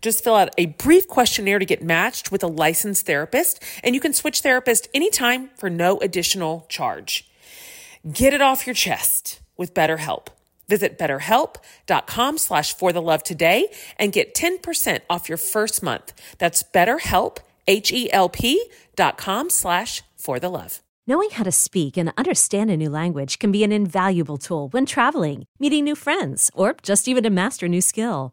Just fill out a brief questionnaire to get matched with a licensed therapist, and you can switch therapist anytime for no additional charge. Get it off your chest with BetterHelp. Visit betterhelp.com slash for the love today and get 10% off your first month. That's betterhelp, H-E-L-P dot com slash for the love. Knowing how to speak and understand a new language can be an invaluable tool when traveling, meeting new friends, or just even to master a new skill.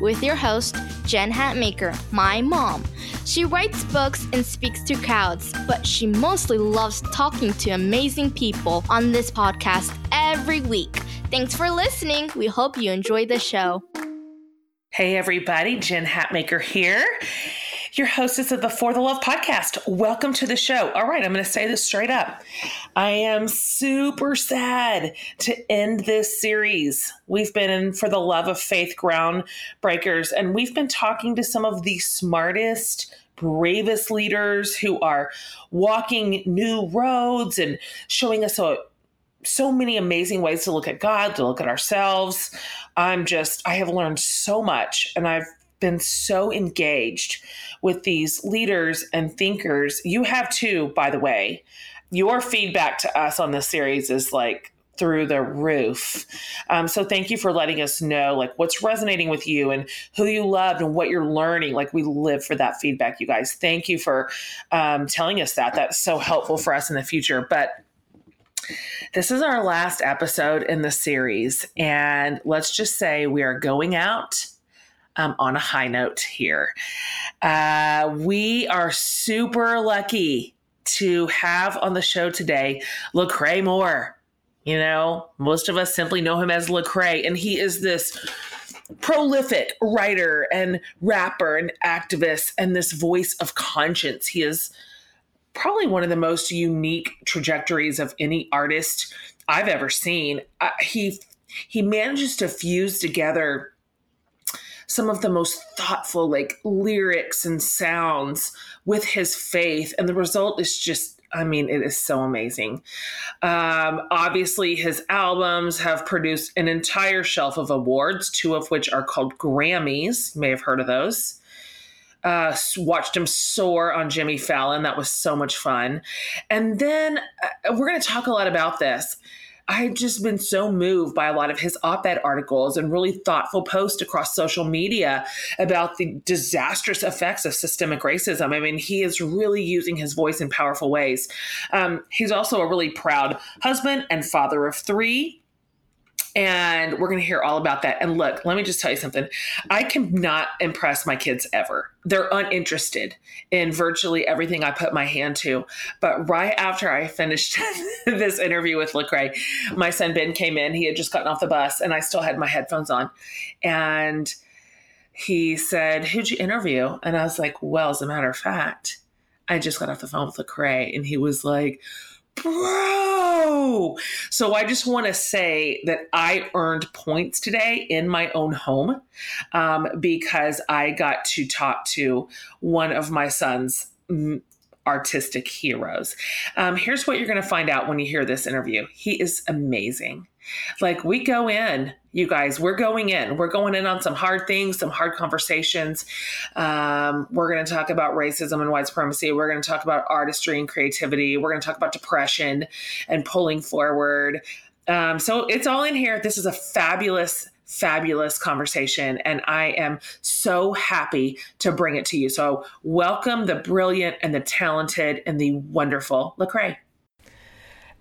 with your host, Jen Hatmaker, my mom. She writes books and speaks to crowds, but she mostly loves talking to amazing people on this podcast every week. Thanks for listening. We hope you enjoy the show. Hey, everybody, Jen Hatmaker here your hostess of the For the Love podcast. Welcome to the show. All right, I'm going to say this straight up. I am super sad to end this series. We've been in For the Love of Faith Groundbreakers, and we've been talking to some of the smartest, bravest leaders who are walking new roads and showing us a so many amazing ways to look at God, to look at ourselves. I'm just, I have learned so much and I've been so engaged with these leaders and thinkers. You have too, by the way. Your feedback to us on this series is like through the roof. Um, so thank you for letting us know like what's resonating with you and who you loved and what you're learning. Like we live for that feedback, you guys. Thank you for um, telling us that. That's so helpful for us in the future. But this is our last episode in the series, and let's just say we are going out um, on a high note here. Uh, we are super lucky to have on the show today Lecrae Moore. You know, most of us simply know him as Lecrae, and he is this prolific writer and rapper and activist and this voice of conscience. He is probably one of the most unique trajectories of any artist I've ever seen. Uh, he he manages to fuse together some of the most thoughtful like lyrics and sounds with his faith and the result is just I mean, it is so amazing. Um, obviously, his albums have produced an entire shelf of awards, two of which are called Grammys. You may have heard of those. Uh, watched him soar on Jimmy Fallon. That was so much fun. And then uh, we're going to talk a lot about this. I've just been so moved by a lot of his op ed articles and really thoughtful posts across social media about the disastrous effects of systemic racism. I mean, he is really using his voice in powerful ways. Um, he's also a really proud husband and father of three. And we're going to hear all about that. And look, let me just tell you something. I cannot impress my kids ever. They're uninterested in virtually everything I put my hand to. But right after I finished this interview with Lecrae, my son Ben came in. He had just gotten off the bus, and I still had my headphones on. And he said, Who'd you interview? And I was like, Well, as a matter of fact, I just got off the phone with Lecrae. And he was like, Bro. So I just want to say that I earned points today in my own home um, because I got to talk to one of my son's mm, artistic heroes. Um, here's what you're going to find out when you hear this interview he is amazing. Like we go in, you guys, we're going in. We're going in on some hard things, some hard conversations. Um, we're going to talk about racism and white supremacy. We're going to talk about artistry and creativity. We're going to talk about depression and pulling forward. Um, so it's all in here. This is a fabulous fabulous conversation and I am so happy to bring it to you. So welcome the brilliant and the talented and the wonderful Lecrae.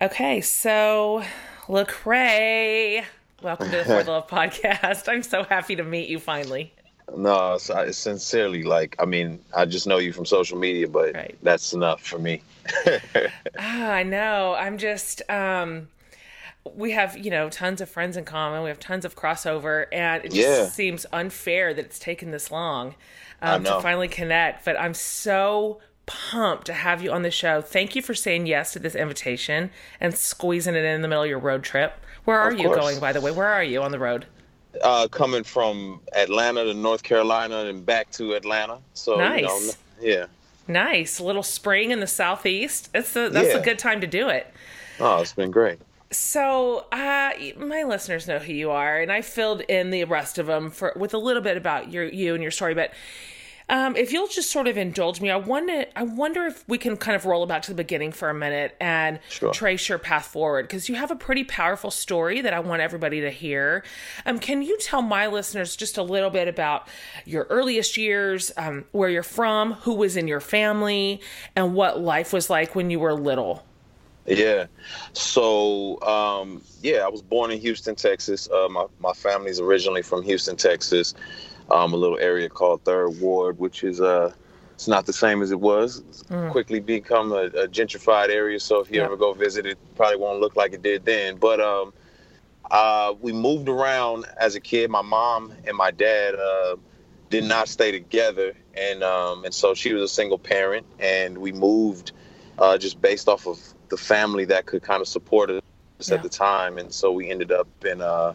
Okay, so Lecrae. Welcome to the For the Love podcast. I'm so happy to meet you finally. No, it's, sincerely like I mean I just know you from social media, but right. that's enough for me. oh, I know. I'm just um, we have you know tons of friends in common. We have tons of crossover, and it just yeah. seems unfair that it's taken this long um, to finally connect. But I'm so pumped to have you on the show. Thank you for saying yes to this invitation and squeezing it in the middle of your road trip. Where are you going, by the way? Where are you on the road? Uh, coming from Atlanta to North Carolina and back to Atlanta. So nice. You know, yeah. Nice. A little spring in the southeast. It's a, that's yeah. a good time to do it. Oh, it's been great. So, uh, my listeners know who you are, and I filled in the rest of them for with a little bit about your you and your story. But um, if you'll just sort of indulge me, I wonder, I wonder if we can kind of roll back to the beginning for a minute and sure. trace your path forward because you have a pretty powerful story that I want everybody to hear. Um, can you tell my listeners just a little bit about your earliest years, um, where you're from, who was in your family, and what life was like when you were little? Yeah. So, um, yeah, I was born in Houston, Texas. Uh, my, my family's originally from Houston, Texas um, a little area called Third Ward, which is uh, it's not the same as it was. It's mm. quickly become a, a, gentrified area. So if you yeah. ever go visit, it probably won't look like it did then. But um, uh, we moved around as a kid. My mom and my dad uh, did not stay together, and um, and so she was a single parent, and we moved uh, just based off of the family that could kind of support us yeah. at the time, and so we ended up in uh,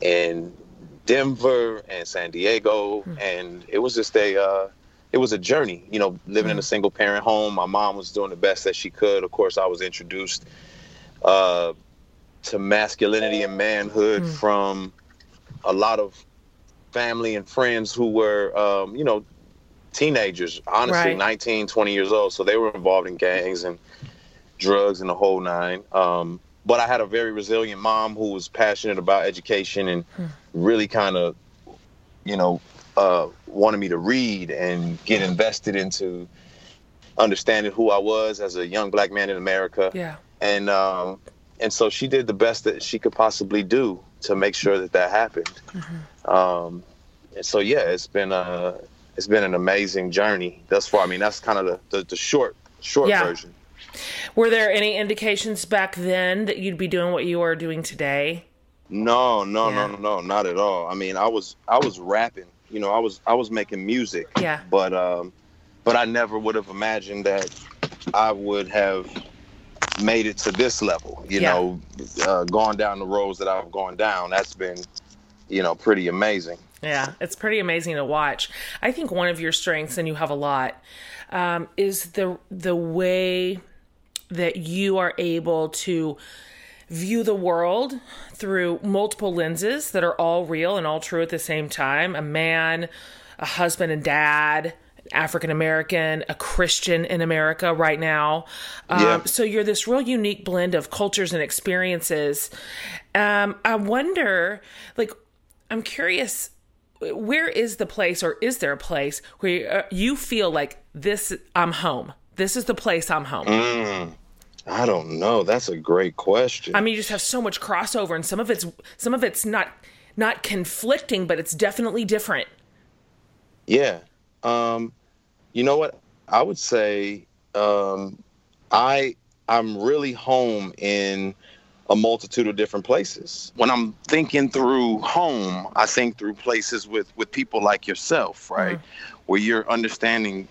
in Denver and San Diego, mm. and it was just a uh, it was a journey. You know, living mm. in a hmm. single parent home. My mom was doing the best that she could. Of course, I was introduced uh, to masculinity and manhood mm. from a lot of family and friends who were, um, you know, teenagers. Honestly, right. 19, 20 years old. So they were involved in gangs and drugs and the whole nine. Um, but I had a very resilient mom who was passionate about education and hmm. really kind of, you know, uh, wanted me to read and get invested into understanding who I was as a young black man in America. Yeah. And um, and so she did the best that she could possibly do to make sure that that happened. Mm-hmm. Um, and so yeah, it's been a it's been an amazing journey thus far. I mean, that's kind of the, the, the short short yeah. version. Were there any indications back then that you'd be doing what you are doing today? No, no, yeah. no, no, no, not at all. I mean, I was I was rapping. You know, I was I was making music. Yeah. But um, but I never would have imagined that I would have made it to this level. You yeah. know, uh, gone down the roads that I've gone down. That's been, you know, pretty amazing. Yeah, it's pretty amazing to watch. I think one of your strengths, and you have a lot, um, is the the way that you are able to view the world through multiple lenses that are all real and all true at the same time a man, a husband and dad, African American, a Christian in America right now. Um, yeah. So you're this real unique blend of cultures and experiences. Um, I wonder, like, I'm curious, where is the place, or is there a place where you, uh, you feel like this? I'm home. This is the place I'm home. Mm. I don't know. That's a great question. I mean, you just have so much crossover, and some of it's some of it's not not conflicting, but it's definitely different. Yeah. Um, you know what? I would say um, I I'm really home in a multitude of different places. When I'm thinking through home, I think through places with with people like yourself, right? Mm-hmm. Where you're understanding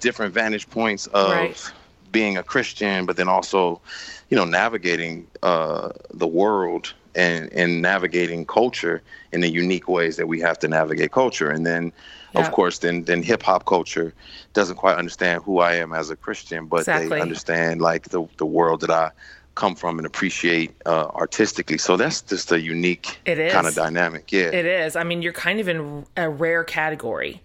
different vantage points of right being a Christian, but then also, you know, navigating uh, the world and, and navigating culture in the unique ways that we have to navigate culture. And then, yeah. of course, then then hip hop culture doesn't quite understand who I am as a Christian, but exactly. they understand like the the world that I come from and appreciate uh, artistically. So that's just a unique kind of dynamic. Yeah, it is. I mean, you're kind of in a rare category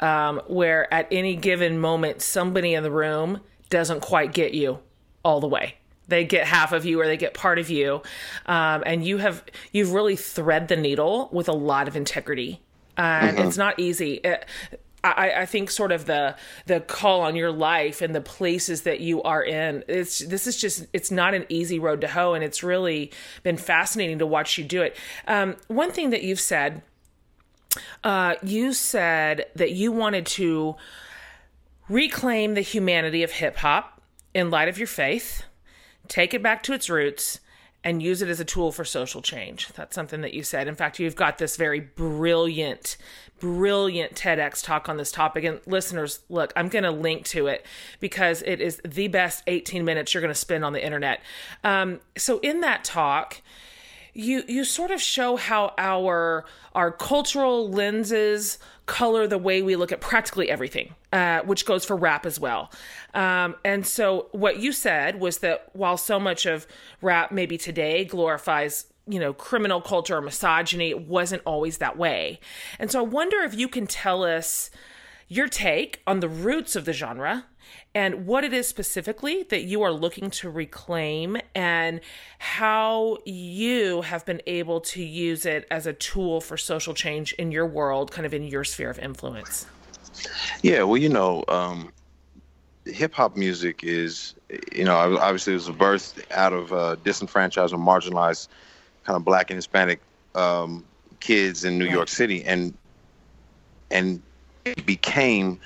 um, where at any given moment, somebody in the room doesn't quite get you all the way. They get half of you or they get part of you. Um, and you have you've really thread the needle with a lot of integrity. And mm-hmm. it's not easy. It, I, I, think sort of the the call on your life and the places that you are in it's this is just it's not an easy road to hoe. And it's really been fascinating to watch you do it. Um, one thing that you've said uh, you said that you wanted to reclaim the humanity of hip hop in light of your faith, take it back to its roots, and use it as a tool for social change. That's something that you said. In fact, you've got this very brilliant, brilliant TEDx talk on this topic. And listeners, look, I'm going to link to it because it is the best 18 minutes you're going to spend on the internet. Um, so, in that talk, you you sort of show how our our cultural lenses color the way we look at practically everything, uh, which goes for rap as well. Um, and so, what you said was that while so much of rap maybe today glorifies you know criminal culture or misogyny, it wasn't always that way. And so, I wonder if you can tell us your take on the roots of the genre and what it is specifically that you are looking to reclaim and how you have been able to use it as a tool for social change in your world, kind of in your sphere of influence. Yeah, well, you know, um, hip hop music is, you know, obviously it was a birth out of uh, disenfranchised or marginalized kind of black and Hispanic um, kids in New right. York City. And, and it became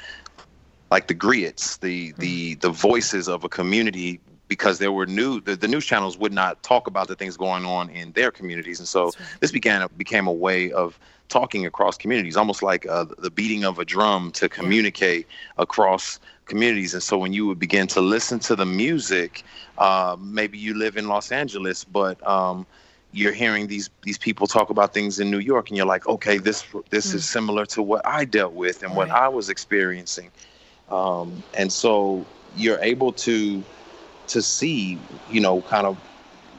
like the griots, the mm-hmm. the the voices of a community because there were new the, the, news channels would not talk about the things going on in their communities and so right. this began became a way of talking across communities almost like uh, the beating of a drum to communicate across communities and so when you would begin to listen to the music uh, maybe you live in los angeles but um, you're hearing these these people talk about things in new york and you're like okay this this mm-hmm. is mm. similar to what i dealt with and right. what i was experiencing um, and so you're able to to see, you know, kind of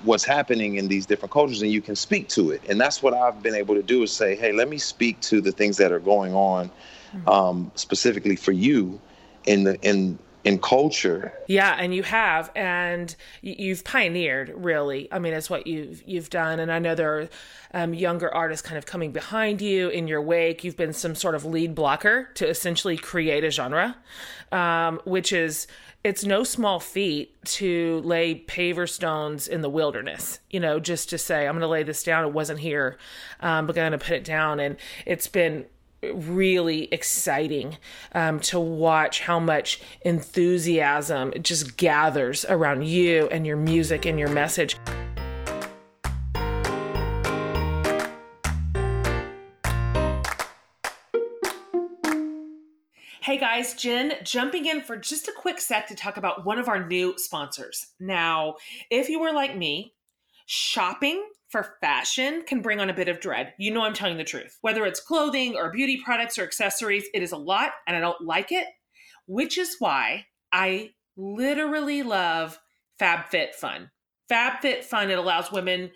what's happening in these different cultures, and you can speak to it. And that's what I've been able to do is say, hey, let me speak to the things that are going on mm-hmm. um, specifically for you in the in in culture. Yeah, and you have, and you've pioneered. Really, I mean, it's what you've you've done. And I know there are um, younger artists kind of coming behind you in your wake. You've been some sort of lead blocker to essentially create a genre, um, which is it's no small feat to lay paver stones in the wilderness. You know, just to say I'm going to lay this down. It wasn't here, um, but I'm going to put it down, and it's been really exciting um, to watch how much enthusiasm just gathers around you and your music and your message. Hey guys, Jen jumping in for just a quick sec to talk about one of our new sponsors. Now, if you were like me, shopping for fashion can bring on a bit of dread. You know I'm telling the truth. Whether it's clothing or beauty products or accessories, it is a lot and I don't like it, which is why I literally love FabFitFun. FabFitFun it allows women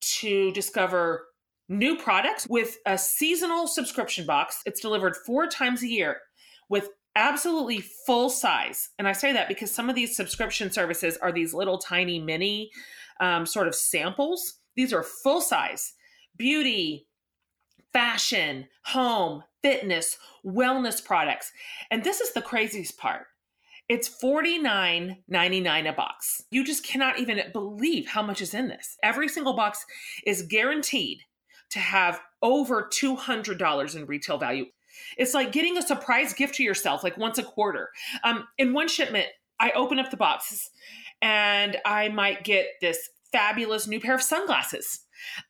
to discover new products with a seasonal subscription box. It's delivered 4 times a year with absolutely full size. And I say that because some of these subscription services are these little tiny mini um, sort of samples these are full size beauty, fashion, home, fitness, wellness products. And this is the craziest part It's $49.99 a box. You just cannot even believe how much is in this. Every single box is guaranteed to have over $200 in retail value. It's like getting a surprise gift to yourself, like once a quarter. Um, in one shipment, I open up the boxes and I might get this fabulous new pair of sunglasses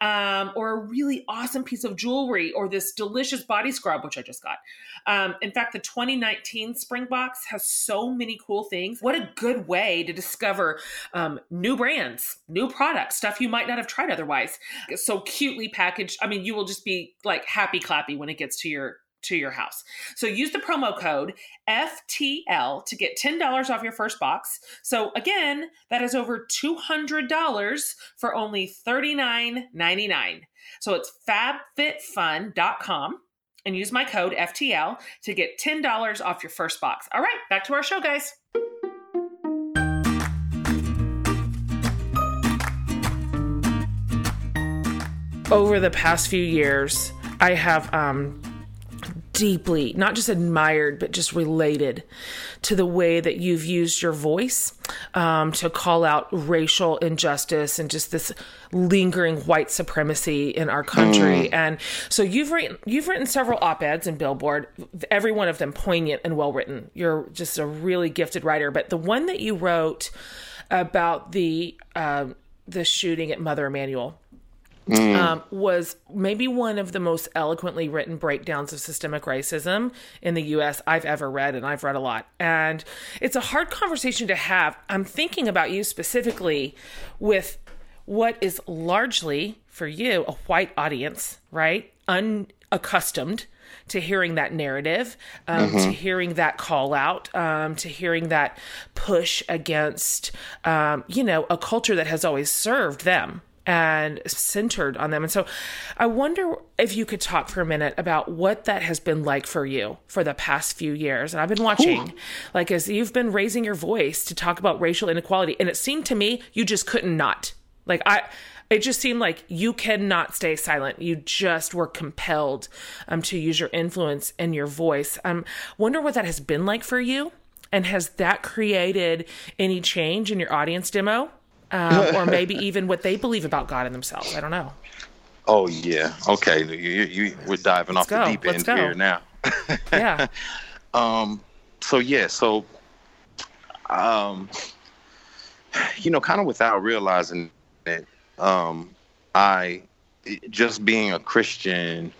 um, or a really awesome piece of jewelry or this delicious body scrub, which I just got. Um, in fact, the 2019 spring box has so many cool things. What a good way to discover um, new brands, new products, stuff you might not have tried otherwise. It's so cutely packaged. I mean, you will just be like happy clappy when it gets to your to your house. So use the promo code FTL to get $10 off your first box. So again, that is over $200 for only $39.99. So it's fabfitfun.com and use my code FTL to get $10 off your first box. All right, back to our show, guys. Over the past few years, I have um, deeply, not just admired, but just related to the way that you've used your voice um, to call out racial injustice and just this lingering white supremacy in our country. Mm. And so you've written you've written several op-eds in Billboard, every one of them poignant and well written. You're just a really gifted writer. But the one that you wrote about the uh, the shooting at Mother Emanuel Mm. Um, was maybe one of the most eloquently written breakdowns of systemic racism in the US I've ever read, and I've read a lot. And it's a hard conversation to have. I'm thinking about you specifically with what is largely for you a white audience, right? Unaccustomed to hearing that narrative, um, mm-hmm. to hearing that call out, um, to hearing that push against, um, you know, a culture that has always served them, and centered on them. And so I wonder if you could talk for a minute about what that has been like for you for the past few years. And I've been watching, Ooh. like, as you've been raising your voice to talk about racial inequality, and it seemed to me you just couldn't not. Like, I. It just seemed like you cannot stay silent. You just were compelled um, to use your influence and your voice. I um, wonder what that has been like for you, and has that created any change in your audience demo? Um, or maybe even what they believe about God and themselves. I don't know. Oh yeah. Okay. You, you, we're diving Let's off go. the deep Let's end go. here now. yeah. Um. So yeah. So. Um. You know, kind of without realizing it, um, I just being a Christian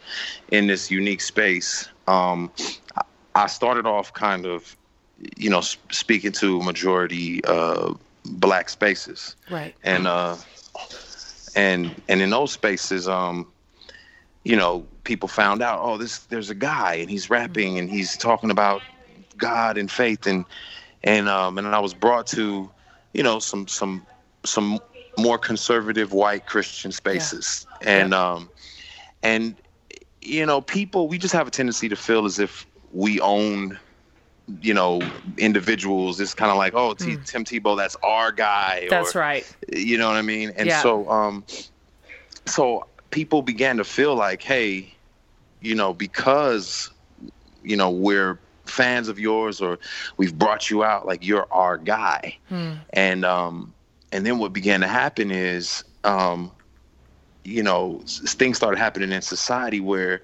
in this unique space. Um, I started off kind of, you know, speaking to majority. Uh, black spaces. Right. And uh and and in those spaces, um, you know, people found out, oh, this there's a guy and he's rapping and he's talking about God and faith and and um and I was brought to, you know, some some some more conservative white Christian spaces. Yeah. And yeah. um and you know, people we just have a tendency to feel as if we own you know, individuals. It's kind of like, oh, T- mm. Tim Tebow, that's our guy. That's or, right. You know what I mean? And yeah. so, um, so people began to feel like, hey, you know, because, you know, we're fans of yours or we've brought you out, like you're our guy. Mm. And, um, and then what began to happen is, um, you know, things started happening in society where,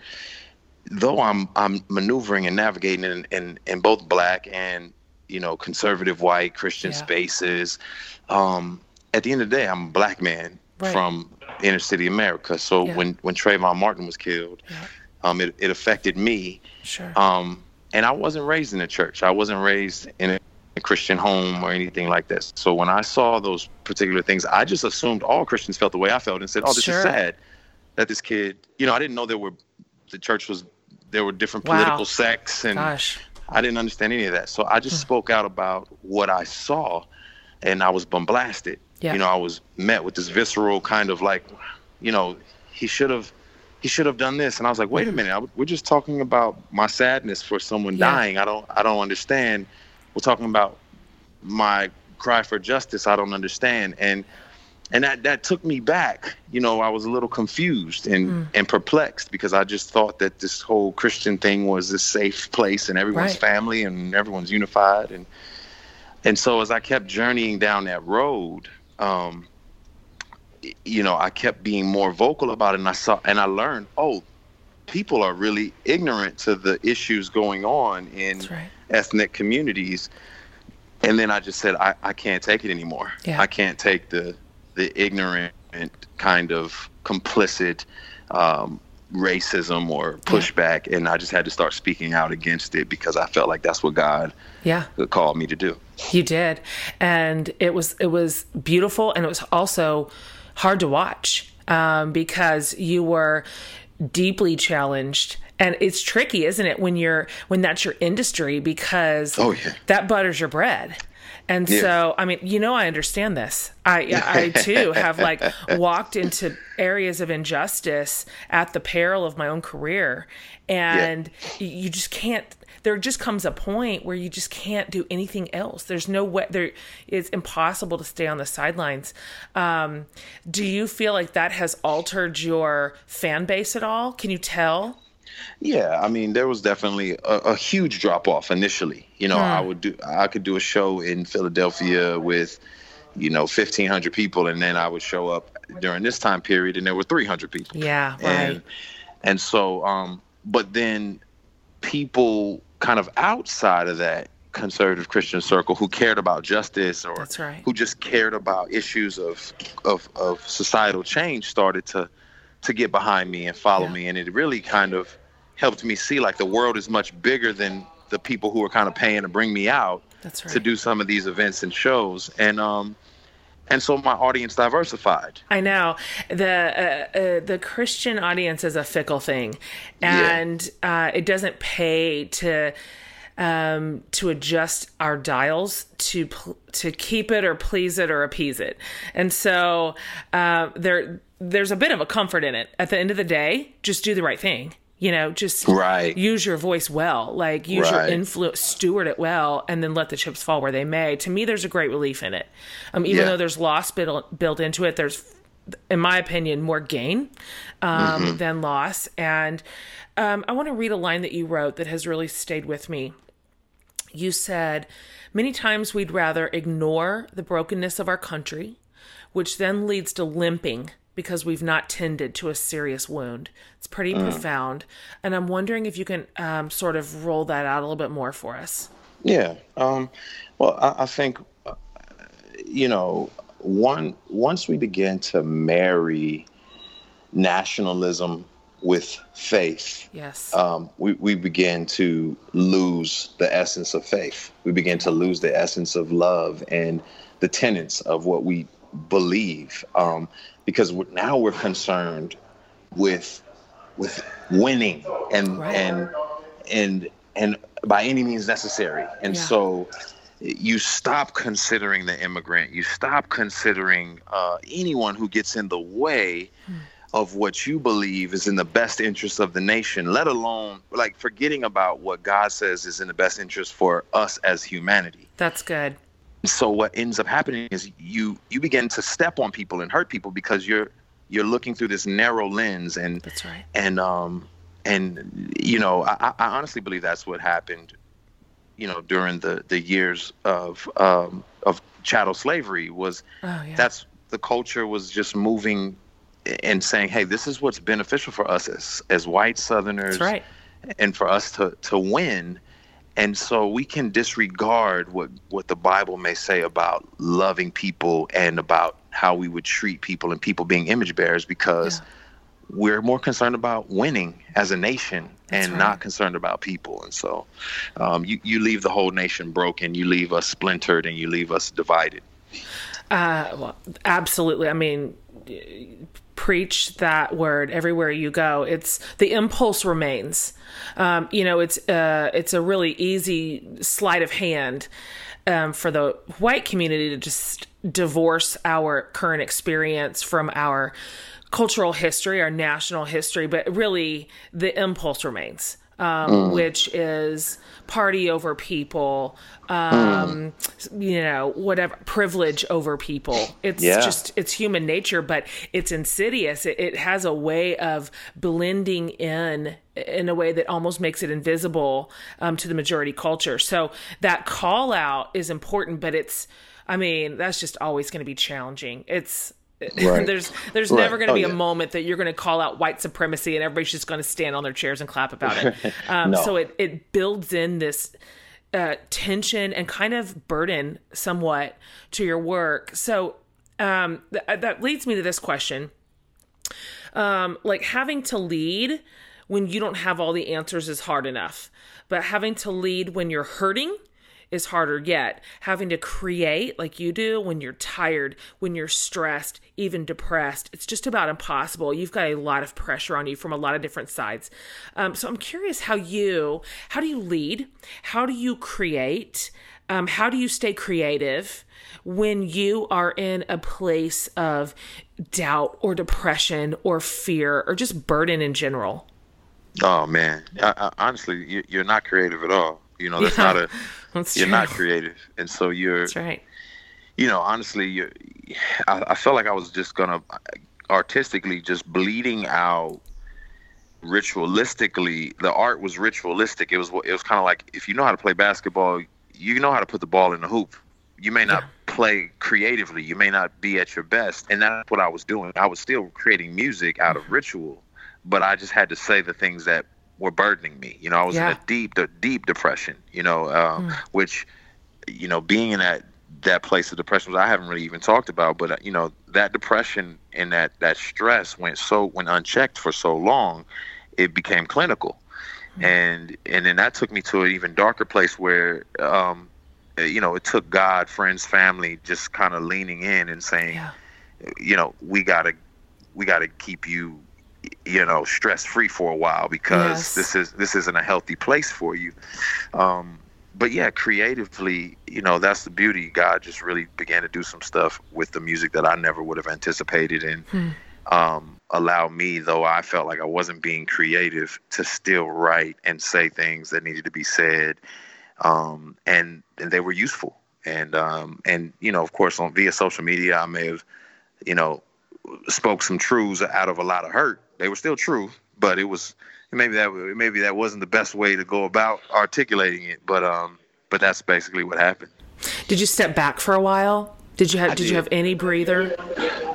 though I'm I'm maneuvering and navigating in, in, in both black and you know conservative white Christian yeah. spaces, um, at the end of the day, I'm a black man right. from inner city America. So yeah. when when Trayvon Martin was killed, yeah. um, it, it affected me. Sure. Um, and I wasn't raised in a church. I wasn't raised in a, a Christian home or anything like this. So when I saw those particular things, I just assumed all Christians felt the way I felt and said, "Oh, this sure. is sad that this kid." You know, I didn't know there were the church was there were different wow. political sects and Gosh. I didn't understand any of that. So I just hmm. spoke out about what I saw and I was bombasted. Yeah. You know, I was met with this visceral kind of like, you know, he should have he should have done this and I was like, "Wait a minute. I, we're just talking about my sadness for someone yeah. dying. I don't I don't understand. We're talking about my cry for justice. I don't understand." And and that that took me back. You know, I was a little confused and mm. and perplexed because I just thought that this whole Christian thing was a safe place and everyone's right. family and everyone's unified and and so as I kept journeying down that road, um, you know, I kept being more vocal about it, and I saw and I learned, oh, people are really ignorant to the issues going on in right. ethnic communities. And then I just said, I, I can't take it anymore. Yeah. I can't take the the ignorant kind of complicit um, racism or pushback, and I just had to start speaking out against it because I felt like that's what God Yeah. called me to do. You did. And it was it was beautiful and it was also hard to watch um, because you were deeply challenged and it's tricky isn't it when you're when that's your industry because Oh, yeah. that butters your bread and Yeah. so i mean you know i understand this. I i too have like walked into areas of injustice at the peril of my own career. And y you just can't there just comes a point where you just can't do anything else. There's no way there it's impossible to stay on the sidelines. Um, do you feel like that has altered your fan base at all? Can you tell Yeah, I mean, there was definitely a, a huge drop off initially. You know, I would do, I could do a show in Philadelphia with, you know, fifteen hundred people, and then I would show up during this time period, and there were three hundred people. yeah right and and so um but then people kind of outside of that conservative christian circle who cared about justice or right. who just cared about issues of of of societal change started to to get behind me and follow Yeah. me and it really kind of helped me see like the world is much bigger than the people who are kind of paying to bring me out That's to do some of these events and shows. And um and so my audience diversified. I know. The uh, uh, the Christian audience is a fickle thing, Yeah. and uh, it doesn't pay to um, to adjust our dials to to keep it or please it or appease it. And so uh, there there's a bit of a comfort in it. At the end of the day, just do the right thing. You know, just Right. use your voice well, like use your influence, steward it well, and then let the chips fall where they may. To me, there's a great relief in it. Um, even Yeah. though there's loss built built into it, there's, in my opinion, more gain um, than loss. And um, I want to read a line that you wrote that has really stayed with me. You said, Many times we'd rather ignore the brokenness of our country, which then leads to limping because we've not tended to a serious wound. It's pretty profound. And I'm wondering if you can um, sort of roll that out a little bit more for us. Yeah. Um, well, I, I think, uh, you know, one once we begin to marry nationalism with faith, Yes. um, we, we begin to lose the essence of faith. We begin to lose the essence of love and the tenets of what we believe, um, because we're, now we're concerned with with winning and Right. and and and by any means necessary. And Yeah. so you stop considering the immigrant. You stop considering uh, anyone who gets in the way of what you believe is in the best interest of the nation, let alone like forgetting about what God says is in the best interest for us as humanity. That's good. So what ends up happening is you you begin to step on people and hurt people because you're you're looking through this narrow lens and That's right. and um and you know I, I honestly believe that's what happened you know during the the years of um of chattel slavery was Oh, yeah. that's the culture was just moving and saying hey this is what's beneficial for us as as white southerners right. and for us to to win and so we can disregard what what the bible may say about loving people and about how we would treat people and people being image bearers because Yeah. we're more concerned about winning as a nation That's and right. not concerned about people and so um, you, you leave the whole nation broken you leave us splintered and you leave us divided Uh, well, absolutely. I mean, preach that word everywhere you go. It's the impulse remains. Um, you know, it's uh, it's a really easy sleight of hand um, for the white community to just divorce our current experience from our cultural history, our national history, but really the impulse remains. Um, mm. which is party over people, um, mm. you know, whatever privilege over people. It's yeah. just it's human nature, but it's insidious. It, it has a way of blending in in a way that almost makes it invisible um, to the majority culture. So that call out is important, but it's I mean, that's just always going to be challenging. It's Right. there's there's right. never going to oh, be a moment that you're going to call out white supremacy and everybody's just going to stand on their chairs and clap about it. Um, no. So it it builds in this uh, tension and kind of burden somewhat to your work. So um, th- uh, that leads me to this question: um, like having to lead when you don't have all the answers is hard enough, but having to lead when you're hurting is harder yet. Having to create like you do when you're tired, when you're stressed, even depressed, it's just about impossible. You've got a lot of pressure on you from a lot of different sides. Um, so I'm curious how you, how do you lead? How do you create? Um, how do you stay creative when you are in a place of doubt or depression or fear or just burden in general? Oh man, I, I, honestly, you, are not creative at all. You know, that's yeah. not a that's you're true. not creative, and so you're. That's right. You know, honestly, you. I, I felt like I was just gonna artistically just bleeding out ritualistically. The art was ritualistic. It was it was kind of like if you know how to play basketball, you know how to put the ball in the hoop. You may not yeah. play creatively. You may not be at your best, and that's what I was doing. I was still creating music out of mm-hmm. ritual, but I just had to say the things that were burdening me. You know, I was yeah. in a deep, deep depression. You know, um, mm. which, you know, being in that that place of depression, I haven't really even talked about. But uh, you know, that depression and that that stress went so when unchecked for so long, it became clinical, mm. and and then that took me to an even darker place where. Um, you know, it took God, friends, family, just kind of leaning in and saying, yeah. you know, we gotta, we gotta keep you you know stress free for a while because yes. this is this isn't a healthy place for you um, but yeah creatively you know that's the beauty god just really began to do some stuff with the music that i never would have anticipated and hmm. um, allow me though i felt like i wasn't being creative to still write and say things that needed to be said um, and, and they were useful and um, and you know of course on via social media i may have you know spoke some truths out of a lot of hurt they were still true, but it was maybe that maybe that wasn't the best way to go about articulating it. But um, but that's basically what happened. Did you step back for a while? Did you have did. did. you have any breather?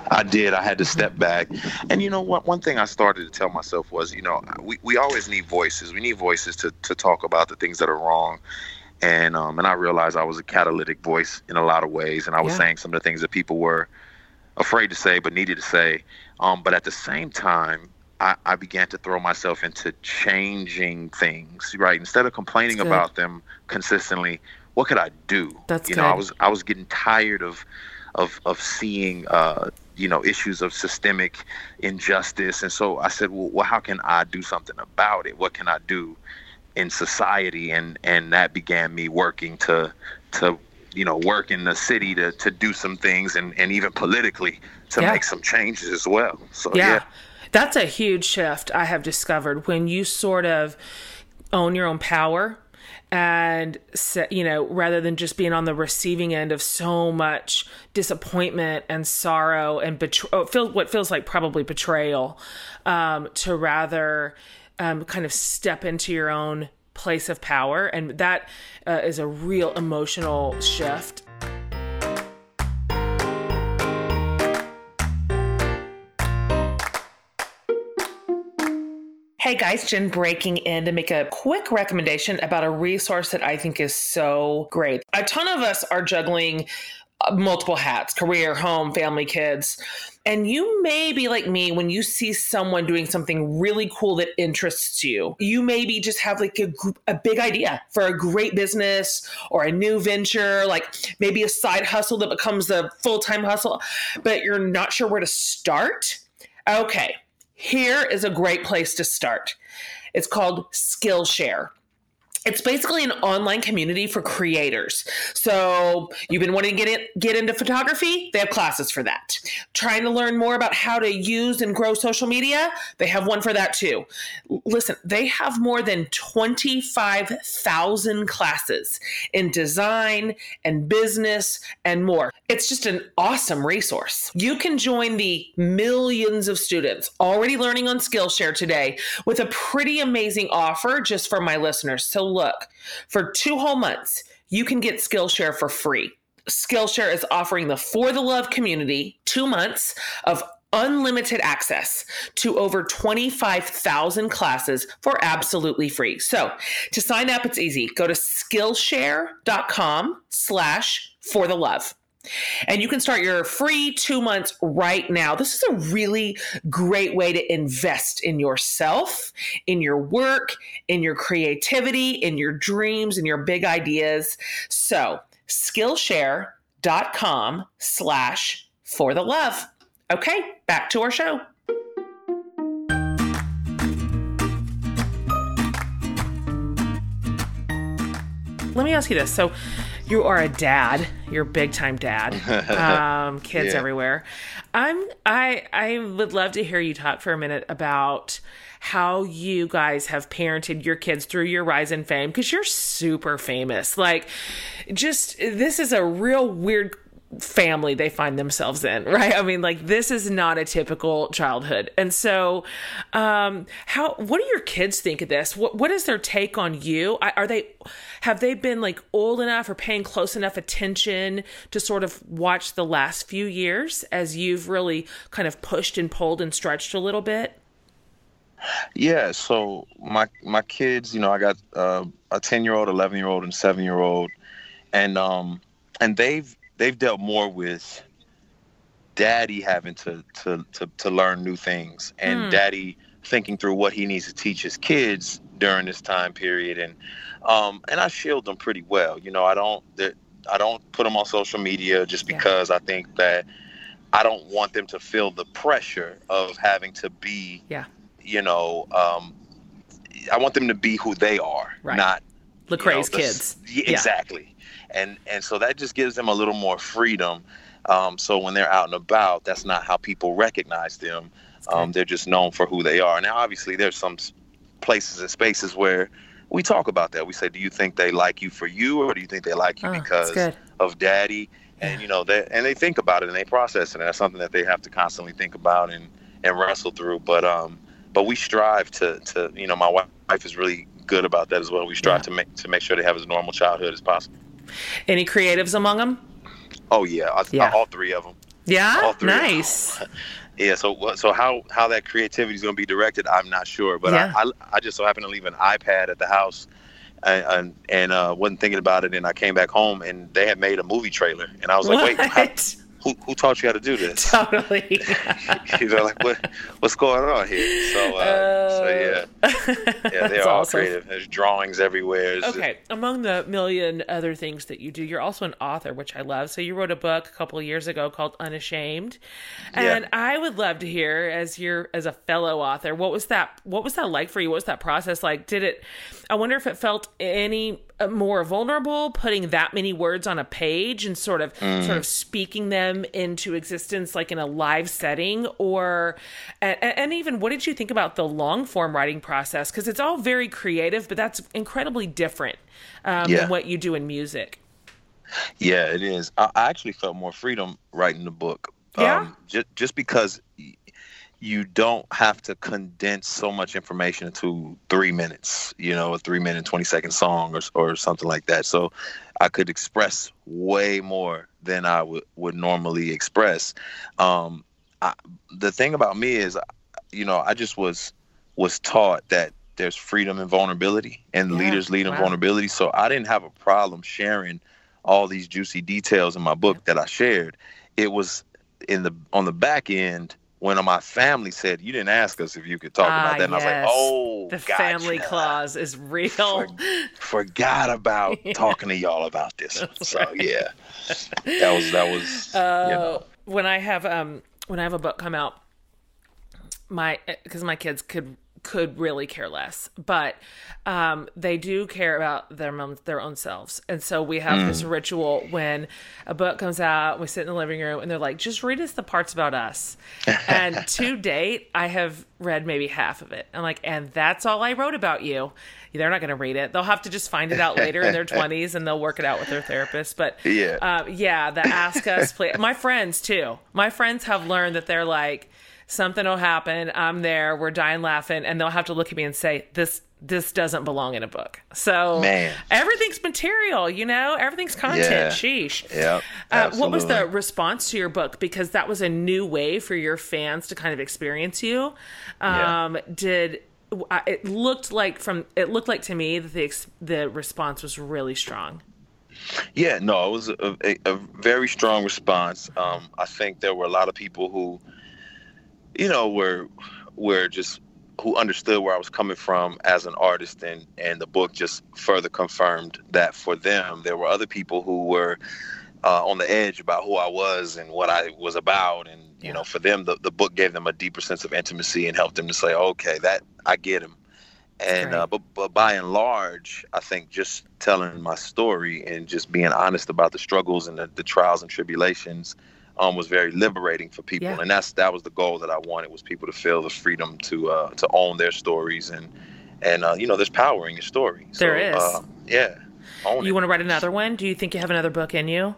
I did. I had to step back. And you know what one thing I started to tell myself was, you know, we, we always need voices. We need voices to, to talk about the things that are wrong. And um and I realized I was a catalytic voice in a lot of ways and I was yeah. saying some of the things that people were afraid to say but needed to say. Um, but at the same time, I, I, began to throw myself into changing things, right? Instead of complaining about them consistently, what could I do? That's you good. know, I was I was getting tired of of of seeing uh, you know issues of systemic injustice, and so I said, well, well, how can I do something about it? What can I do in society? And and that began me working to to you know work in the city to to do some things, and and even politically to yeah. make some changes as well. So yeah. yeah. That's a huge shift I have discovered when you sort of own your own power and you know rather than just being on the receiving end of so much disappointment and sorrow and betrayal oh, what feels like probably betrayal um, to rather um, kind of step into your own place of power. And that uh, is a real emotional shift Hey guys, Jen breaking in to make a quick recommendation about a resource that I think is so great. A ton of us are juggling uh, multiple hats career, home, family, kids. And you may be like me when you see someone doing something really cool that interests you. You maybe just have like a, a big idea for a great business or a new venture, like maybe a side hustle that becomes a full time hustle, but you're not sure where to start. Okay, here is a great place to start. It's called Skillshare. It's basically an online community for creators. So you've been wanting to get get into photography, they have classes for that. Trying to learn more about how to use and grow social media, they have one for that too. Listen, they have more than 25,000 classes in design and business and more. It's just an awesome resource. You can join the millions of students already learning on Skillshare today with a pretty amazing offer just for my listeners. So look, for two whole months, you can get Skillshare for free. Skillshare is offering the For the Love community two months of unlimited access to over 25,000 classes for absolutely free. So to sign up, it's easy. Go to Skillshare.com slash for the love. And you can start your free two months right now. This is a really great way to invest in yourself, in your work, in your creativity, in your dreams, in your big ideas. So, Skillshare.com slash for the love. Okay, back to our show. Let me ask you this. So, you are a dad. You're a big time dad. Um, kids Yeah. everywhere. I'm. I. I would love to hear you talk for a minute about how you guys have parented your kids through your rise in fame because you're super famous. Like, just this is a real weird family they find themselves in right? I mean like this is not a typical childhood. And so um how what do your kids think of this? What what is their take on you? Are they have they been like old enough or paying close enough attention to sort of watch the last few years as you've really kind of pushed and pulled and stretched a little bit? Yeah, so my my kids, you know, I got uh, a ten year old, eleven year old, and seven year old, and um and they've they've dealt more with daddy having to to to, to learn new things and Hmm. daddy thinking through what he needs to teach his kids during this time period and um and I shield them pretty well. You know, I don't that I don't put them on social media just Yeah. because I think that I don't want them to feel the pressure of having to be Yeah. you know, um, I want them to be who they are, Right. not you know, the- kids Yeah, exactly, and and so that just gives them a little more freedom. Um, so when they're out and about, that's not how people recognize them. Um, they're just known for who they are. Now, obviously, there's some places and spaces where we talk about that. We say, "Do you think they like you for you, or do you think they like you Oh, because of daddy?" And you know, they and they think about it and they process it. And that's something that they have to constantly think about and and wrestle through. But um, but we strive to to you know, my wife wife is really good about that as well. We strive Yeah. to make to make sure they have as normal childhood as possible. Any creatives among them Oh yeah, I, Yeah. all three of them. yeah All three nice Yeah. So so how how that creativity is going to be directed, I'm not sure. But Yeah. I, I I just so happened to leave an iPad at the house. And and, and uh, wasn't thinking about it, and I came back home, and they had made a movie trailer, and I was like, "Wait, how, what who, who taught you how to do this?" totally you know, like what what's going on here? So uh, so yeah, yeah, they're all awesome. creative. There's drawings everywhere. It's just- Okay, among the million other things that you do, you're also an author, which I love. So you wrote a book a couple of years ago called Unashamed, and Yeah. I would love to hear, as your as a fellow author, what was that? What was that like for you? What was that process like? Did it? I wonder if it felt any uh, more vulnerable putting that many words on a page and sort of Mm. sort of speaking them into existence, like in a live setting, or and, and even what did you think about the long form writing process? Because it's all very creative, but that's incredibly different um, Yeah. than what you do in music. Yeah, it is. I, I actually felt more freedom writing the book. Yeah? just just because you don't have to condense so much information into three minutes. You know, a three minute twenty second song or or something like that. So I could express way more than I would would normally express. Um, I, the thing about me is, you know, I just was was taught that there's freedom and vulnerability, and Yeah, leaders lead in wow. vulnerability. So I didn't have a problem sharing all these juicy details in my book that I shared. It was in the on the back end when my family said, "You didn't ask us if you could talk Ah, about that," and I was like, "Oh, The gotcha. family clause is real. Forgot about talking to y'all about this. That's so right. yeah, that was that was Uh, you know when I have um when I have a book come out, my because my kids could could really care less, but um, they do care about their their own selves. And so we have mm. this ritual when a book comes out, we sit in the living room, and they're like, "Just read us the parts about us." and to date, I have read maybe half of it. I'm like, and that's all I wrote about you. They're not going to read it. They'll have to just find it out later in their 20s, and they'll work it out with their therapist. But yeah, uh, yeah, the ask us, play. My friends too. My friends have learned that they're like something will happen. I'm there. We're dying laughing, and they'll have to look at me and say, "This this doesn't belong in a book." So Man. everything's material, you know. Everything's content. Yeah. Sheesh. Yeah. Uh, what was the response to your book? Because that was a new way for your fans to kind of experience you. Um, yeah. Did it looked like from it looked like to me that the the response was really strong. Yeah, no, it was a, a, a very strong response. Um, I think there were a lot of people who you know, were were just who understood where I was coming from as an artist, and and the book just further confirmed that for them. There were other people who were uh, on the edge about who I was and what I was about, and you know, for them, the, the book gave them a deeper sense of intimacy and helped them to say, okay, that I get him. And uh, but but by and large, I think just telling my story and just being honest about the struggles and the, the trials and tribulations um, was very liberating for people, yeah. and that's that was the goal that I wanted was people to feel the freedom to uh, to own their stories and and uh, you know there's power in your story. There is, uh, yeah. you want to write another one? Do you think you have another book in you?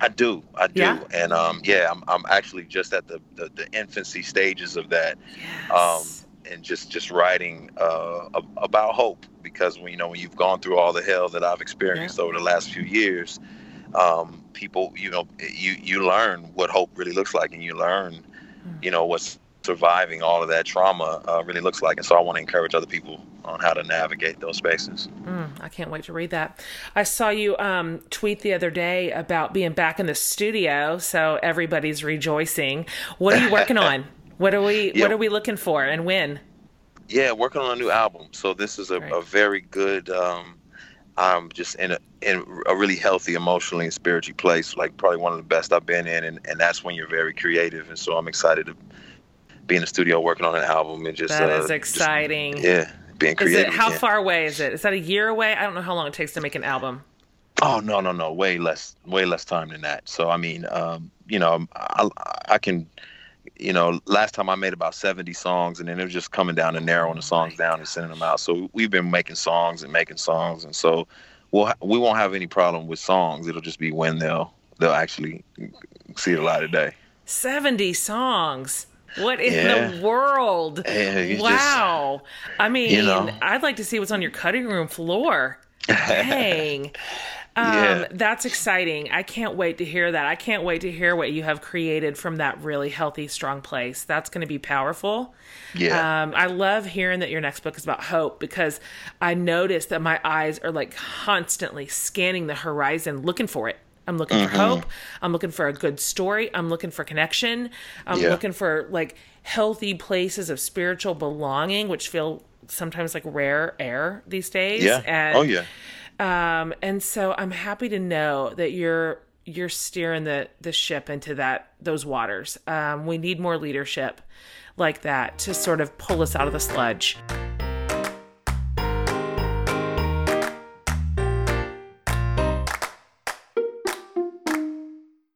I do, I do, yeah? and um, yeah, I'm I'm actually just at the the, the infancy stages of that. Yes. Um, and just just writing uh, about hope because when you know when you've gone through all the hell that I've experienced yeah. over the last few years, um, people, you know, you you learn what hope really looks like, and you learn, hmm. you know, what's surviving all of that trauma uh, really looks like. And so I want to encourage other people on how to navigate those spaces. Mm, I can't wait to read that. I saw you um, tweet the other day about being back in the studio, so everybody's rejoicing. What are you working on? What are we yeah. What are we looking for, and when? Yeah, working on a new album. So this is a, a very good. Um, I'm just in a in a really healthy emotionally and spiritually place, like probably one of the best I've been in, and, and that's when you're very creative. And so I'm excited to be in the studio working on an album and just that uh, is exciting. Just, yeah, being creative. It, how far away is it? Is that a year away? I don't know how long it takes to make an album. Oh no no no, way less way less time than that. So I mean, um, you know, I I can you know, last time I made about 70 songs and then it was just coming down and narrowing the songs down and sending them out. So we've been making songs and making songs. And so we'll, we won't have any problem with songs. It'll just be when they'll, they'll actually see the light of day. 70 songs. What in yeah. the world? Yeah, wow. Just, I mean, you know. I'd like to see what's on your cutting room floor. Dang. Um, yeah. That's exciting. I can't wait to hear that. I can't wait to hear what you have created from that really healthy, strong place. That's going to be powerful. Yeah. Um, I love hearing that your next book is about hope because I notice that my eyes are like constantly scanning the horizon looking for it. I'm looking mm-hmm. for hope. I'm looking for a good story. I'm looking for connection. I'm yeah. looking for like healthy places of spiritual belonging, which feel sometimes like rare air these days. Yeah. And, oh yeah. Um, and so I'm happy to know that you're you're steering the the ship into that those waters. Um, we need more leadership like that to sort of pull us out of the sludge.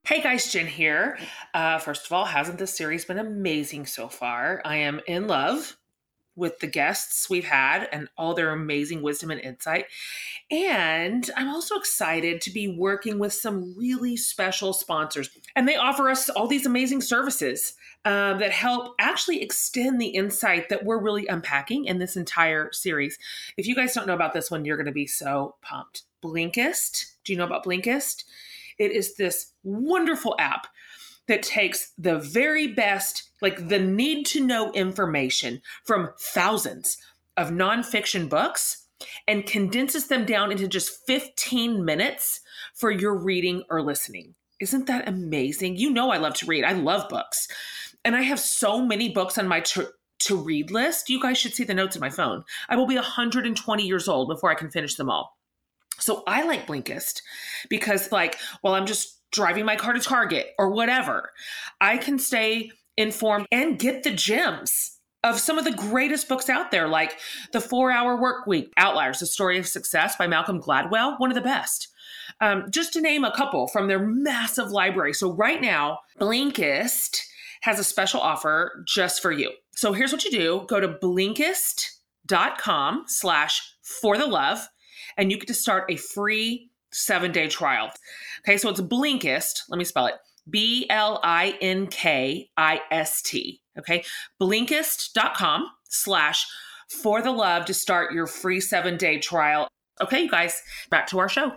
Hey guys, Jen here. Uh, first of all, hasn't this series been amazing so far? I am in love with the guests we've had and all their amazing wisdom and insight. And I'm also excited to be working with some really special sponsors. And they offer us all these amazing services uh, that help actually extend the insight that we're really unpacking in this entire series. If you guys don't know about this one, you're going to be so pumped. Blinkist. Do you know about Blinkist? It is this wonderful app that takes the very best, like the need to know information from thousands of nonfiction books and condenses them down into just 15 minutes for your reading or listening. Isn't that amazing? You know, I love to read, I love books. And I have so many books on my to, to read list. You guys should see the notes in my phone. I will be 120 years old before I can finish them all. So I like Blinkist because, like, while I'm just driving my car to Target or whatever, I can stay informed and get the gems of some of the greatest books out there, like The Four Hour Work Week, Outliers, The Story of Success by Malcolm Gladwell, one of the best. Um, just to name a couple from their massive library. So, right now, Blinkist has a special offer just for you. So, here's what you do go to blinkist.com slash for the love, and you get to start a free seven day trial. Okay, so it's Blinkist. Let me spell it B L I N K I S T. Okay, blinkist.com slash for the love to start your free seven day trial. Okay, you guys, back to our show.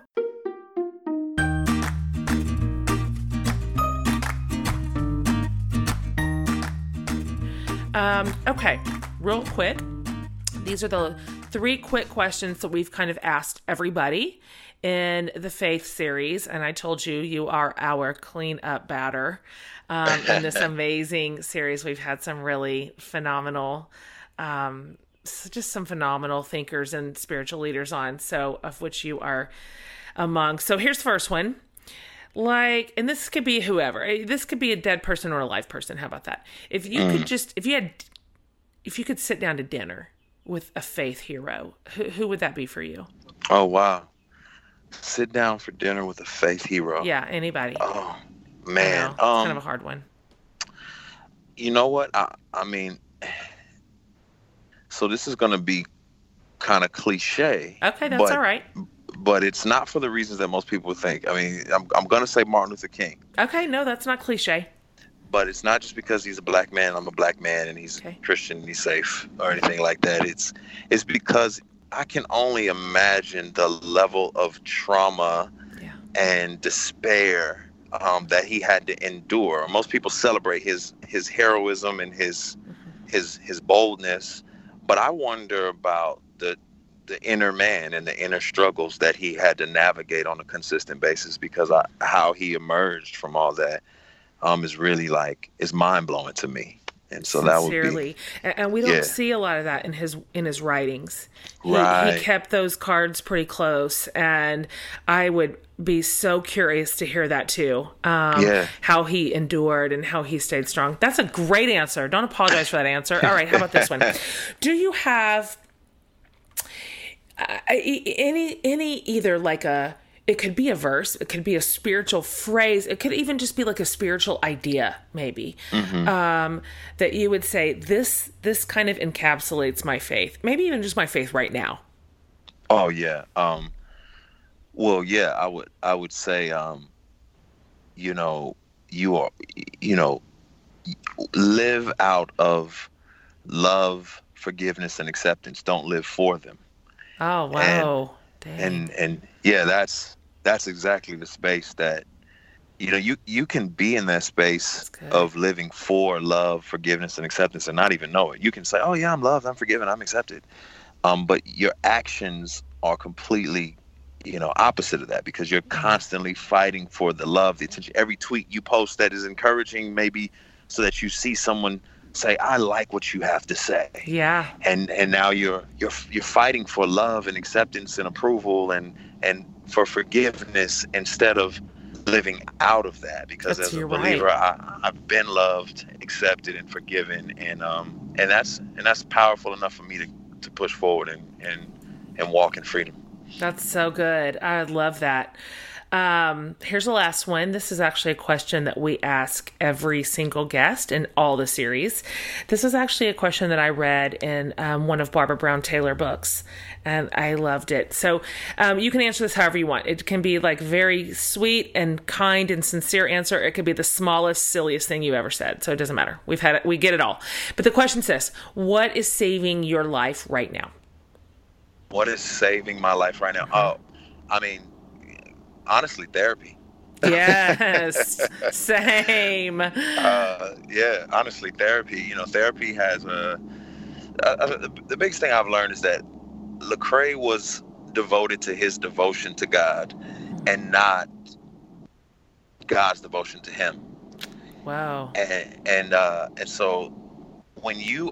Um, okay, real quick. These are the three quick questions that we've kind of asked everybody in the faith series. And I told you, you are our clean up batter um, in this amazing series. We've had some really phenomenal, um, just some phenomenal thinkers and spiritual leaders on. So, of which you are among. So, here's the first one. Like, and this could be whoever. Eh, this could be a dead person or a live person. How about that? If you mm. could just, if you had, if you could sit down to dinner with a faith hero, who, who would that be for you? Oh wow! Sit down for dinner with a faith hero. Yeah, anybody. Oh man, um, it's kind of a hard one. You know what? I I mean, so this is going to be kind of cliche. Okay, that's but, all right. But it's not for the reasons that most people think. I mean, I'm I'm going to say Martin Luther King. Okay, no, that's not cliche. But it's not just because he's a black man. I'm a black man, and he's okay. Christian, and he's safe, or anything like that. It's it's because I can only imagine the level of trauma yeah. and despair um, that he had to endure. Most people celebrate his his heroism and his mm-hmm. his his boldness, but I wonder about the the inner man and the inner struggles that he had to navigate on a consistent basis because I, how he emerged from all that um, is really like is mind blowing to me and so Sincerely. that would be and we don't yeah. see a lot of that in his in his writings he, right. he kept those cards pretty close and i would be so curious to hear that too um, yeah. how he endured and how he stayed strong that's a great answer don't apologize for that answer all right how about this one do you have uh, any any either like a it could be a verse it could be a spiritual phrase it could even just be like a spiritual idea maybe. Mm-hmm. um, that you would say this this kind of encapsulates my faith maybe even just my faith right now. Oh yeah um, well yeah i would i would say um, you know you are you know live out of love forgiveness and acceptance. Don't live for them. Oh wow. And, and and yeah that's that's exactly the space that you know you you can be in that space of living for love forgiveness and acceptance and not even know it. You can say oh yeah i'm loved i'm forgiven i'm accepted. Um, but your actions are completely you know opposite of that because you're mm-hmm. constantly fighting for the love the attention. Every tweet you post that is encouraging maybe so that you see someone say i like what you have to say. Yeah. And and now you're you're you're fighting for love and acceptance and approval and and for forgiveness instead of living out of that. Because that's, as a believer right. I, have been loved accepted and forgiven. And um and that's and that's powerful enough for me to, to push forward and and and walk in freedom. That's so good. I love that um, here's the last one. This is actually a question that we ask every single guest in all the series. This is actually a question that I read in um, one of Barbara Brown Taylor books, and I loved it. So um, you can answer this however you want. It can be like very sweet and kind and sincere answer. It could be the smallest, silliest thing you ever said. So it doesn't matter. We've had it. We get it all. But the question says, "What is saving your life right now?" What is saving my life right now? Oh, I mean honestly therapy. yes, same. Uh, yeah, honestly, therapy. You know, therapy has a, a, a. The biggest thing I've learned is that Lecrae was devoted to his devotion to God, and not God's devotion to him. Wow. And and uh, and so when you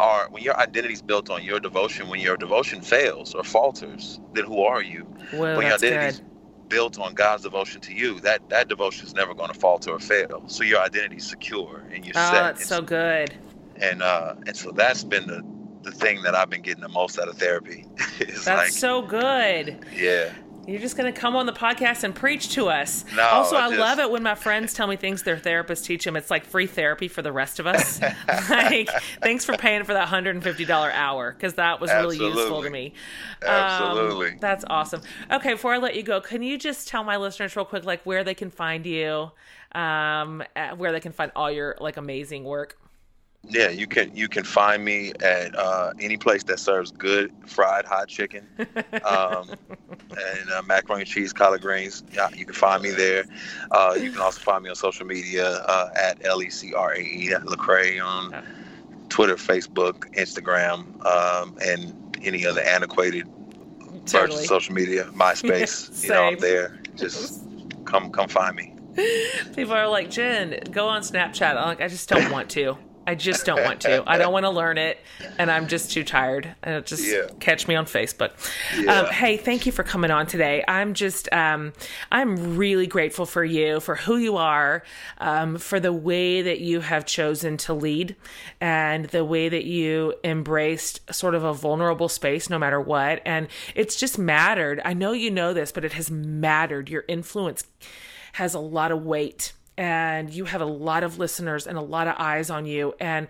are when your identity is built on your devotion, when your devotion fails or falters, then who are you? Well, when that's your identity's good built on God's devotion to you, that that devotion is never going to falter or fail. So your identity is secure and you're oh, set. that's so good. and uh, and so that's been the the thing that I've been getting the most out of therapy. That's like, so good. Yeah. You're just going to come on the podcast and preach to us. No, also, I, I just... love it when my friends tell me things their therapists teach them. It's like free therapy for the rest of us. like, thanks for paying for that $150 hour because that was really useful to me. Absolutely. Um, that's awesome. Okay, before I let you go, can you just tell my listeners real quick, like where they can find you, um, where they can find all your like amazing work? Yeah, you can you can find me at uh, any place that serves good fried hot chicken um, and uh, macaroni and cheese, collard greens. Yeah, you can find me there. Uh, you can also find me on social media uh, at L E C R A E Lecrae on Twitter, Facebook, Instagram, um, and any other antiquated totally. version of social media. MySpace, you know, I'm there. Just come come find me. People are like, Jen, go on Snapchat. I'm like, I just don't want to. I just don't want to. I don't want to learn it, and I'm just too tired. And just Yeah. catch me on Facebook. Yeah. Um, hey, thank you for coming on today. I'm just, um, I'm really grateful for you, for who you are, um, for the way that you have chosen to lead, and the way that you embraced sort of a vulnerable space, no matter what. And it's just mattered. I know you know this, but it has mattered. Your influence has a lot of weight and you have a lot of listeners and a lot of eyes on you. And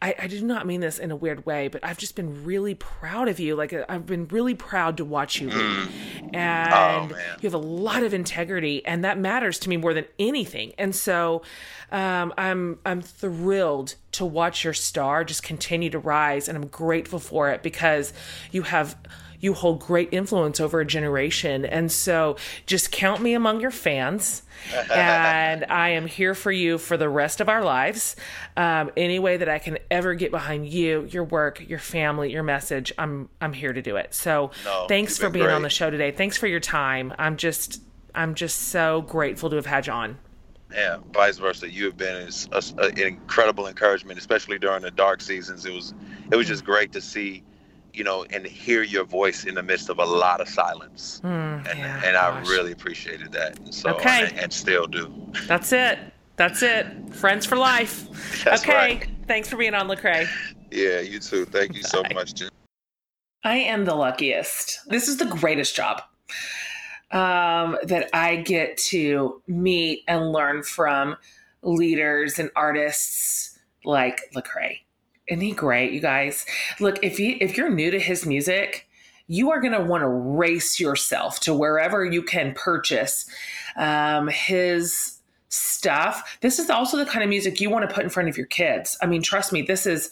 I, I do not mean this in a weird way, but I've just been really proud of you. Like I've been really proud to watch you lead. And Oh, you have a lot of integrity, and that matters to me more than anything. And so um, I'm I'm thrilled to watch your star just continue to rise, and I'm grateful for it because you have you hold great influence over a generation. And so just count me among your fans. and I am here for you for the rest of our lives. Um, any way that I can ever get behind you, your work, your family, your message, I'm I'm here to do it. So No, thanks for being on the show today. Thanks for your time. I'm just I'm just so grateful to have had you on. Yeah, vice versa. You have been an incredible encouragement, especially during the dark seasons. It was, it was just great to see, you know, and hear your voice in the midst of a lot of silence. and Hmm, yeah, and I really appreciated that. And so, Okay. and, and still do. That's it. That's it. Friends for life. That's okay. right. Thanks for being on Lecrae. Yeah, you too. Thank you so much, Jen. I am the luckiest. This is the greatest job um, that I get to meet and learn from leaders and artists like Lecrae. Isn't he great, you guys? Look, if you if you're new to his music, you are going to want to race yourself to wherever you can purchase um, his stuff. This is also the kind of music you want to put in front of your kids. I mean, trust me, this is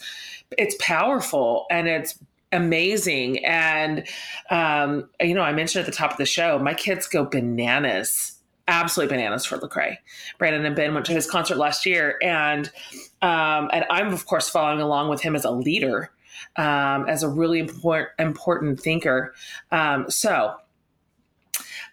it's powerful and it's amazing. And um, you know, I mentioned at the top of the show, my kids go bananas. Absolutely bananas for Lecrae. Brandon and Ben went to his concert last year, and um, and I'm of course following along with him as a leader, um, as a really important important thinker. Um, so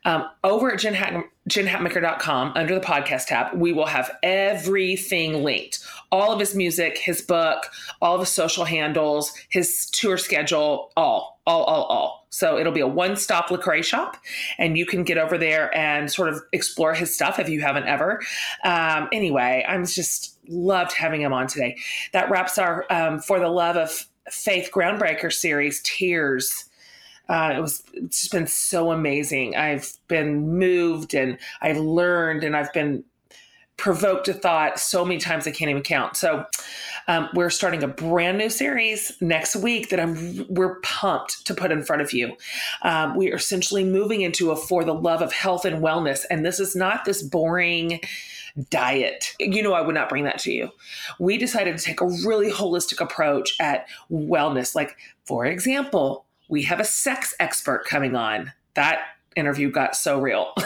um, over at jenhat- jenhatmaker.com under the podcast tab, we will have everything linked. All of his music, his book, all his social handles, his tour schedule, all, all, all, all. So it'll be a one-stop Lecrae shop, and you can get over there and sort of explore his stuff if you haven't ever. Um, anyway, I'm just loved having him on today. That wraps our um, For the Love of Faith Groundbreaker series, Tears. Uh, it was it's just been so amazing. I've been moved and I've learned and I've been provoked a thought so many times I can't even count. So um, we're starting a brand new series next week that I'm we're pumped to put in front of you. Um, we are essentially moving into a for the love of health and wellness, and this is not this boring diet. You know, I would not bring that to you. We decided to take a really holistic approach at wellness. Like, for example, we have a sex expert coming on. That interview got so real.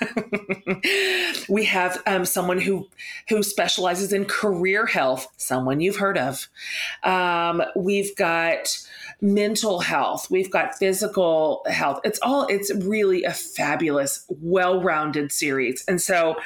we have um, someone who who specializes in career health, someone you've heard of. Um, we've got mental health. We've got physical health. It's all. It's really a fabulous, well-rounded series, and so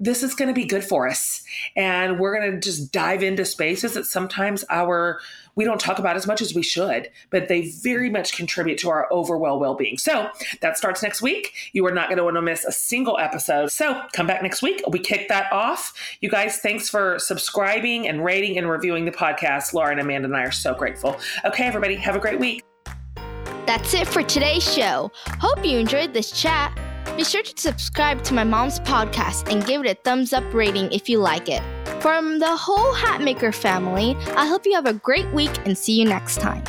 this is going to be good for us. And we're going to just dive into spaces that sometimes our we don't talk about as much as we should, but they very much contribute to our overall well being. So that starts next week. You are not going to want to miss a single episode. So come back next week. We kick that off. You guys, thanks for subscribing and rating and reviewing the podcast. Laura and Amanda and I are so grateful. Okay, everybody, have a great week. That's it for today's show. Hope you enjoyed this chat. Be sure to subscribe to my mom's podcast and give it a thumbs up rating if you like it. From the whole Hatmaker family, I hope you have a great week and see you next time.